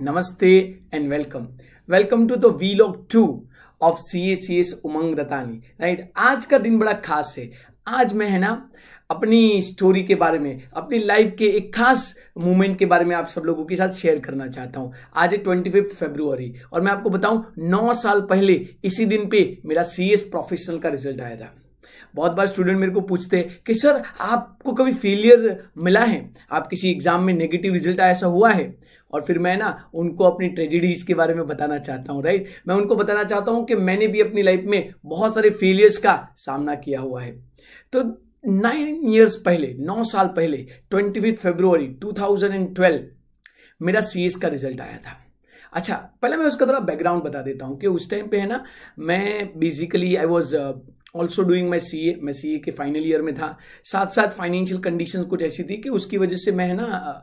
नमस्ते and welcome welcome to the vlog two of C A C S Umang Ratani right आज का दिन बड़ा खास है। आज मैं है ना, अपनी स्टोरी के बारे में, अपनी लाइफ के एक खास मोमेंट के बारे में आप सब लोगों के साथ शेयर करना चाहता हूँ। आज है ट्वेंटी फिफ्थ फेब्रुवरी और मैं आपको बताऊँ, नौ साल पहले इसी दिन पे मेरा सी एस प्रोफेशनल का रिज़ल्ट आया था। बहुत बार स्टूडेंट मेरे को पूछते कि, सर, आपको कभी फेलियर मिला है? आप किसी एग्ज़ाम में नेगेटिव रिज़ल्ट ऐसा हुआ है? और फिर मैं ना उनको अपनी ट्रेजिडीज के बारे में बताना चाहता हूँ राइट मैं उनको बताना चाहता हूँ कि मैंने भी अपनी लाइफ में बहुत सारे फेलियर्स का सामना किया हुआ है। तो नाइन ईयर्स पहले, नौ साल पहले twenty fifth February two thousand and twelve मेरा सी का रिज़ल्ट आया था। अच्छा पहले मैं उसका थोड़ा बैकग्राउंड बता देता हूँ कि उस टाइम पे है ना, मैं basically I was also doing my C A मैं सी ए के फाइनल ईयर में था। साथ साथ फाइनेंशियल कंडीशन कुछ ऐसी थी कि उसकी वजह से मैं ना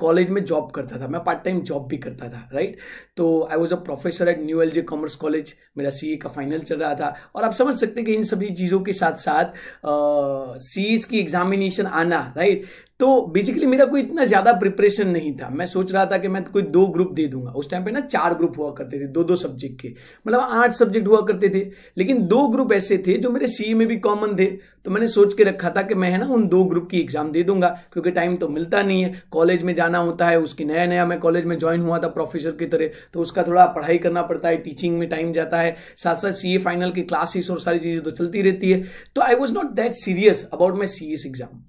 कॉलेज में जॉब करता था। मैं पार्ट टाइम जॉब भी करता था राइट तो I was a professor at New L J Commerce College मेरा सी ए का फाइनल चल रहा था। और आप समझ सकते हैं कि इन सभी चीज़ों के साथ साथ सी एस की एग्जामिनेशन आना राइट तो बेसिकली मेरा कोई इतना ज़्यादा प्रिपरेशन नहीं था। मैं सोच रहा था कि मैं कोई दो ग्रुप दे दूँगा। उस टाइम पे ना चार ग्रुप हुआ करते थे दो दो सब्जेक्ट के। मतलब आठ सब्जेक्ट हुआ करते थे। लेकिन दो ग्रुप ऐसे थे जो मेरे सीए में भी कॉमन थे। तो मैंने सोच के रखा था कि मैं है ना उन दो ग्रुप की एग्ज़ाम दे दूँगा। क्योंकि टाइम तो मिलता नहीं है। कॉलेज में जाना होता है, उसकी नया नया मैं कॉलेज में ज्वाइन हुआ था प्रोफेसर की तरह। तो उसका थोड़ा पढ़ाई करना पड़ता है टीचिंग में टाइम जाता है। साथ साथ सी फाइनल की क्लासेस और सारी चीज़ें तो चलती रहती है। तो I was not that serious about my C exam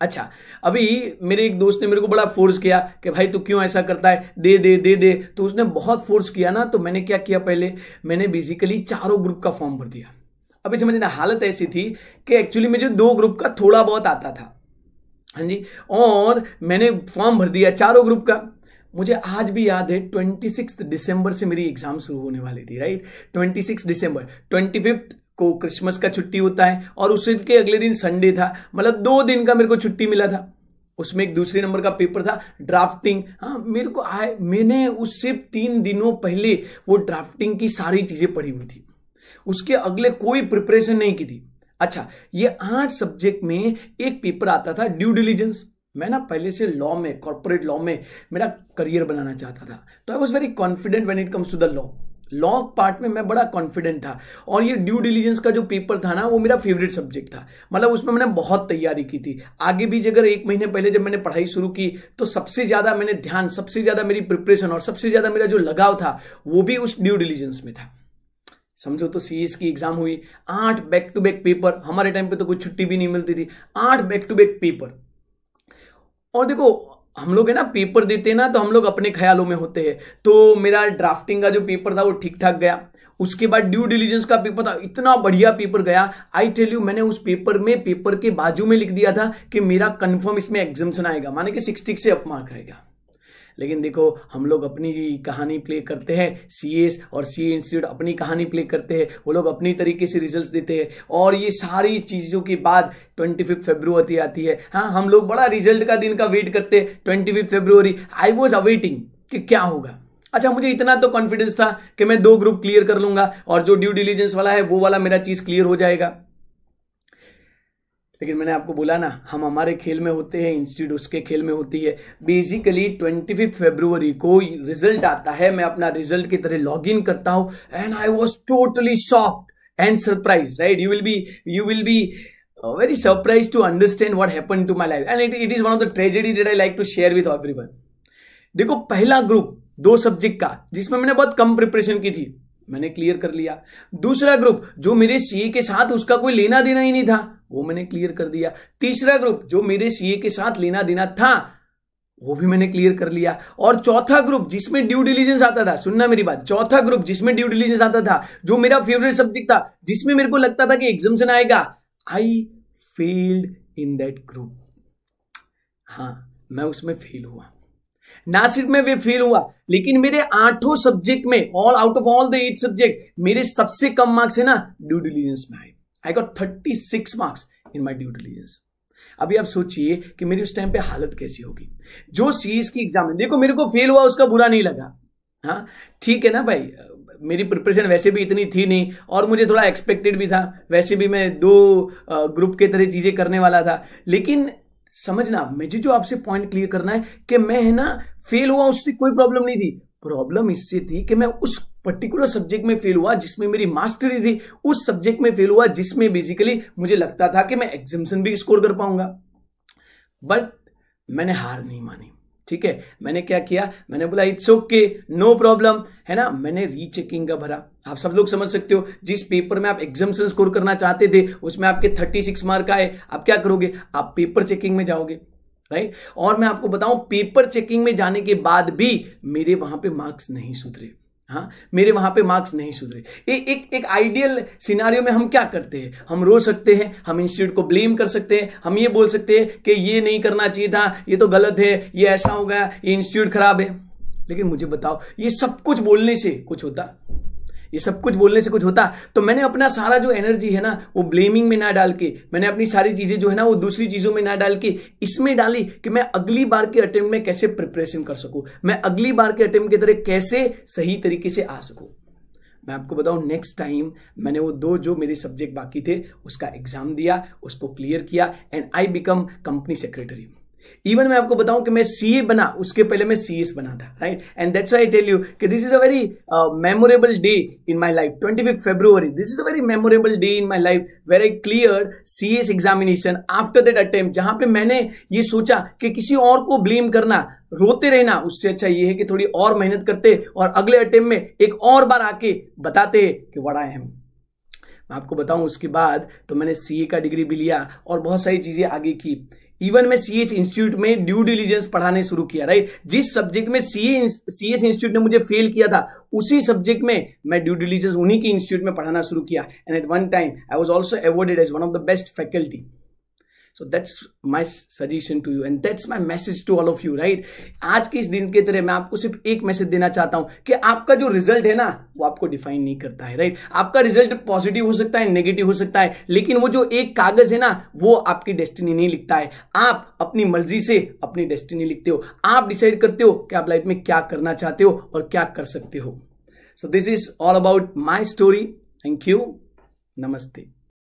अच्छा अभी मेरे एक दोस्त ने मेरे को बड़ा फोर्स किया कि भाई तू क्यों ऐसा करता है? दे दे दे दे। तो उसने बहुत फोर्स किया ना तो मैंने क्या किया पहले? मैंने बेसिकली चारों ग्रुप का फॉर्म भर दिया। अभी समझना हालत ऐसी थी कि एक्चुअली मुझे दो ग्रुप का थोड़ा बहुत आता था। हाँ जी? और मैंने फॉर्म भर दिया चारों ग्रुप का। मुझे आज भी याद है ट्वेंटी सिक्स दिसंबर से मेरी एग्ज़ाम शुरू होने वाली थी राइट ट्वेंटी सिक्स दिसंबर ट्वेंटी फिफ्थ को क्रिसमस का छुट्टी होता है और उस के अगले दिन संडे था। मतलब दो दिन का मेरे को छुट्टी मिला था। उसमें एक दूसरे नंबर का पेपर था ड्राफ्टिंग हाँ मेरे को आए, मैंने उससे तीन दिनों पहले वो ड्राफ्टिंग की सारी चीज़ें पढ़ी हुई थी। उसके अगले कोई प्रिपरेशन नहीं की थी। अच्छा ये आठ सब्जेक्ट में एक पेपर आता था ड्यू डिलीजेंस मैं ना पहले से लॉ में कॉर्पोरेट लॉ में मेरा करियर बनाना चाहता था। तो I was very confident when it comes to the law law part में मैं बड़ा कॉन्फिडेंट था। और ये ड्यू डिलीजेंस का जो पेपर था ना, वो मेरा फेवरेट सब्जेक्ट था। मतलब उसमें मैंने बहुत तैयारी की थी। आगे भी अगर एक महीने पहले जब मैंने पढ़ाई शुरू की तो सबसे ज़्यादा मैंने ध्यान, सबसे ज़्यादा मेरी प्रिपरेशन और सबसे ज़्यादा मेरा जो लगाव था, वो भी उस ड्यू डिलीजेंस में था। समझो तो सी की एग्ज़ाम हुई, आठ बैक टू बैक पेपर हमारे टाइम पे तो कोई छुट्टी भी नहीं मिलती थी। आठ बैक टू बैक पेपर और देखो हम लोग है ना पेपर देते हैं ना तो हम लोग अपने ख्यालों में होते हैं। तो मेरा ड्राफ्टिंग का जो पेपर था, वो ठीक ठाक गया। उसके बाद ड्यू डिलीजेंस का पेपर था, इतना बढ़िया पेपर गया। आई टेल यू मैंने उस पेपर में पेपर के बाजू में लिख दिया था कि मेरा कन्फर्म इसमें एग्जामेशन आएगा। माने कि सिक्सटी से अपमार्क आएगा लेकिन देखो, हम लोग अपनी कहानी प्ले करते हैं सीएस और सी इंस्टीट्यूट अपनी कहानी प्ले करते हैं, वो लोग अपनी तरीके से रिज़ल्ट देते हैं। और ये सारी चीज़ों के बाद ट्वेंटी फिफ्थ आती है। हाँ हम लोग बड़ा रिज़ल्ट का दिन का वेट करते हैं twenty fifth February I was awaiting कि क्या होगा। अच्छा मुझे इतना तो कॉन्फिडेंस था कि मैं दो ग्रुप क्लियर कर लूँगा और जो ड्यू डिलीजेंस वाला है, वो वाला मेरा चीज़ क्लियर हो जाएगा। लेकिन मैंने आपको बोला ना, हम हमारे खेल में होते हैं इंस्टीट्यूट उसके खेल में होती है। बेसिकली ट्वेंटी फिफ्थ फेब्रुवरी को रिज़ल्ट आता है। मैं अपना रिज़ल्ट की तरह लॉग इन करता हूँ। And I was totally shocked and surprise right you will be you will be very surprise to understand what happen to my life and it is one of the tragedy that I like to share with every देखो, पहला group दो subject का, जिसमें मैंने बहुत कम preparation की थी। मैंने क्लियर कर लिया। दूसरा ग्रुप जो मेरे सीए के साथ उसका कोई लेना देना ही नहीं था, वो मैंने क्लियर कर दिया। तीसरा ग्रुप जो मेरे सीए के साथ लेना देना था, वो भी मैंने क्लियर कर लिया। और चौथा ग्रुप जिसमें ड्यू डिलीजेंस आता था, सुनना मेरी बात, चौथा ग्रुप जिसमें ड्यू डिलीजेंस आता था, जो मेरा फेवरेट सब्जेक्ट था, जिसमें मेरे को लगता था कि एग्जामेशन आएगा I failed in that group हाँ मैं उसमें फेल हुआ। ना सिर्फ़ मैं वे फेल हुआ, लेकिन मेरे आठों सब्जेक्ट में all out of all the eight subject मेरे सबसे कम मार्क्स है ना ड्यू डिलीजेंस में आए। I got thirty six marks in my due diligence अभी आप सोचिए कि मेरी उस टाइम पे हालत कैसी होगी। जो सीएस की एग्ज़ाम है, देखो मेरे को फेल हुआ, उसका बुरा नहीं लगा। हाँ ठीक है ना भाई? मेरी प्रिपरेशन वैसे भी इतनी थी नहीं, और मुझे थोड़ा एक्सपेक्टेड भी था। वैसे भी मैं दो ग्रुप के तरह चीज़ें करने वाला था। लेकिन समझना, मुझे जो आपसे पॉइंट क्लियर करना है कि मैं है ना फेल हुआ, उससे कोई प्रॉब्लम नहीं थी। प्रॉब्लम इससे थी कि मैं उस पर्टिकुलर सब्जेक्ट में फेल हुआ जिसमें मेरी मास्टरी थी। उस सब्जेक्ट में फेल हुआ जिसमें बेसिकली मुझे लगता था कि मैं एग्जामेशन भी स्कोर कर पाऊँगा। बट मैंने हार नहीं मानी। ठीक है? मैंने क्या किया? मैंने बोला इट्स ओके नो प्रॉब्लम है ना? मैंने रीचेकिंग का भरा। आप सब लोग समझ सकते हो, जिस पेपर में आप एग्जामेशन स्कोर करना चाहते थे, उसमें आपके थर्टी सिक्स मार्क आए। आप क्या करोगे? आप पेपर चेकिंग में जाओगे राइट और मैं आपको बताऊँ पेपर चेकिंग में जाने के बाद भी मेरे वहाँ पे मार्क्स नहीं सुधरे। हाँ मेरे वहाँ पे मार्क्स नहीं सुधरे। ए, एक एक आइडियल सिनारियो में हम क्या करते हैं? हम रो सकते हैं हम इंस्टीट्यूट को ब्लेम कर सकते हैं हम ये बोल सकते हैं कि ये नहीं करना चाहिए था ये तो गलत है ये ऐसा हो गया ये इंस्टीट्यूट खराब है। लेकिन मुझे बताओ ये सब कुछ बोलने से कुछ होता? ये सब कुछ बोलने से कुछ होता। तो मैंने अपना सारा जो एनर्जी है ना, वो ब्लेमिंग में ना डाल के, मैंने अपनी सारी चीज़ें जो है ना, वो दूसरी चीज़ों में ना डाल के, इसमें डाली कि मैं अगली बार के अटेम्प्ट में कैसे प्रिपरेशन कर सकूँ, मैं अगली बार के अटेम्प्ट की तरह कैसे सही तरीके से आ सकूँ। मैं आपको बताऊँ नेक्स्ट टाइम मैंने वो दो जो मेरे सब्जेक्ट बाकी थे, उसका एग्ज़ाम दिया, उसको क्लियर किया and I become company secretary even मैं आपको बताऊँ कि मैं सीए बना, उसके पहले मैं सीएस बना था right and that's I tell you कि this is a very memorable day in my life twenty fifth February this is a very memorable day in my life where I clear CS examination after that attempt जहाँ पे मैंने ये सोचा कि किसी और को ब्लेम करना, रोते रहना, उससे अच्छा ये है कि थोड़ी और मेहनत करते और अगले अटेम्प्ट में एक और बार आके बताते कि वड़ा है मैं आपको बताऊँ उसके बाद तो मैंने सीए का डिग्री भी लिया और बहुत सारी चीज़ें आगे की। इवन मैं सी एच इंस्टीट्यूट में ड्यू डिलीजेंस पढ़ाने शुरू किया राइट जिस सब्जेक्ट में सी सी एच इंस्टीट्यूट ने मुझे फेल किया था, उसी सब्जेक्ट में मैं ड्यू डिलीजेंस उन्हीं के इंस्टीट्यूट में पढ़ाना शुरू किया। And at one time I was also awarded as one of the best faculty so that's my suggestion to you and that's my message to all of you right आज के इस दिन के तरह मैं आपको सिर्फ़ एक मैसेज देना चाहता हूँ कि आपका जो रिज़ल्ट है ना, वो आपको डिफाइन नहीं करता है राइट right? आपका रिज़ल्ट पॉजिटिव हो सकता है नेगेटिव हो सकता है, लेकिन वो जो एक कागज़ है ना, वो आपकी डेस्टिनी नहीं लिखता है। आप अपनी मर्ज़ी से अपनी डेस्टिनी लिखते हो। आप डिसाइड करते हो कि आप लाइफ में क्या करना चाहते हो और क्या कर सकते हो। So this is all about my story thank you नमस्ते।